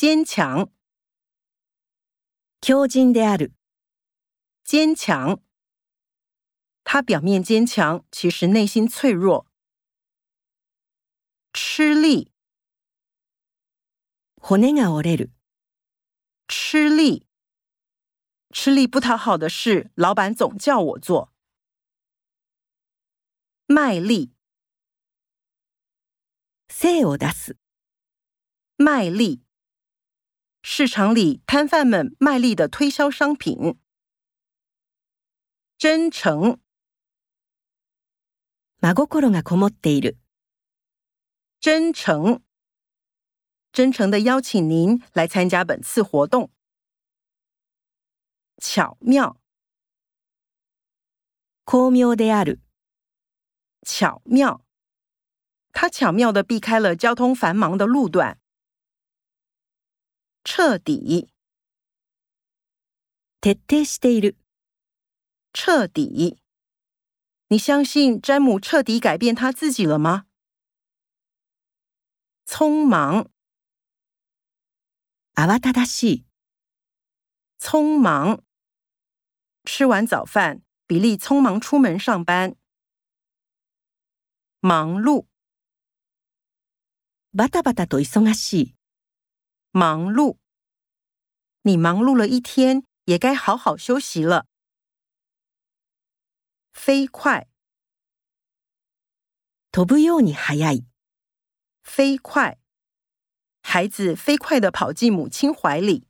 坚强，強靭である。坚强。他表面坚强，其实内心脆弱。吃力，骨が折れる。吃力，吃力不讨好的事，老板总叫我做。卖力，精を出す。卖力。 市场里摊贩们卖力的推销商品。真诚，真心がこもっている。真诚，真诚的邀请您来参加本次活动。巧妙，巧妙である。巧妙，他巧妙的避开了交通繁忙的路段。 彻底，徹底している。彻底，你相信詹姆彻底改变他自己了吗？匆忙，慌ただしい。匆忙，吃完早饭，比利匆忙出门上班。忙碌，バタバタと忙しい。 忙碌，你忙碌了一天，也该好好休息了。飞快，飛ぶように速い。飞快，孩子飞快的跑进母亲怀里。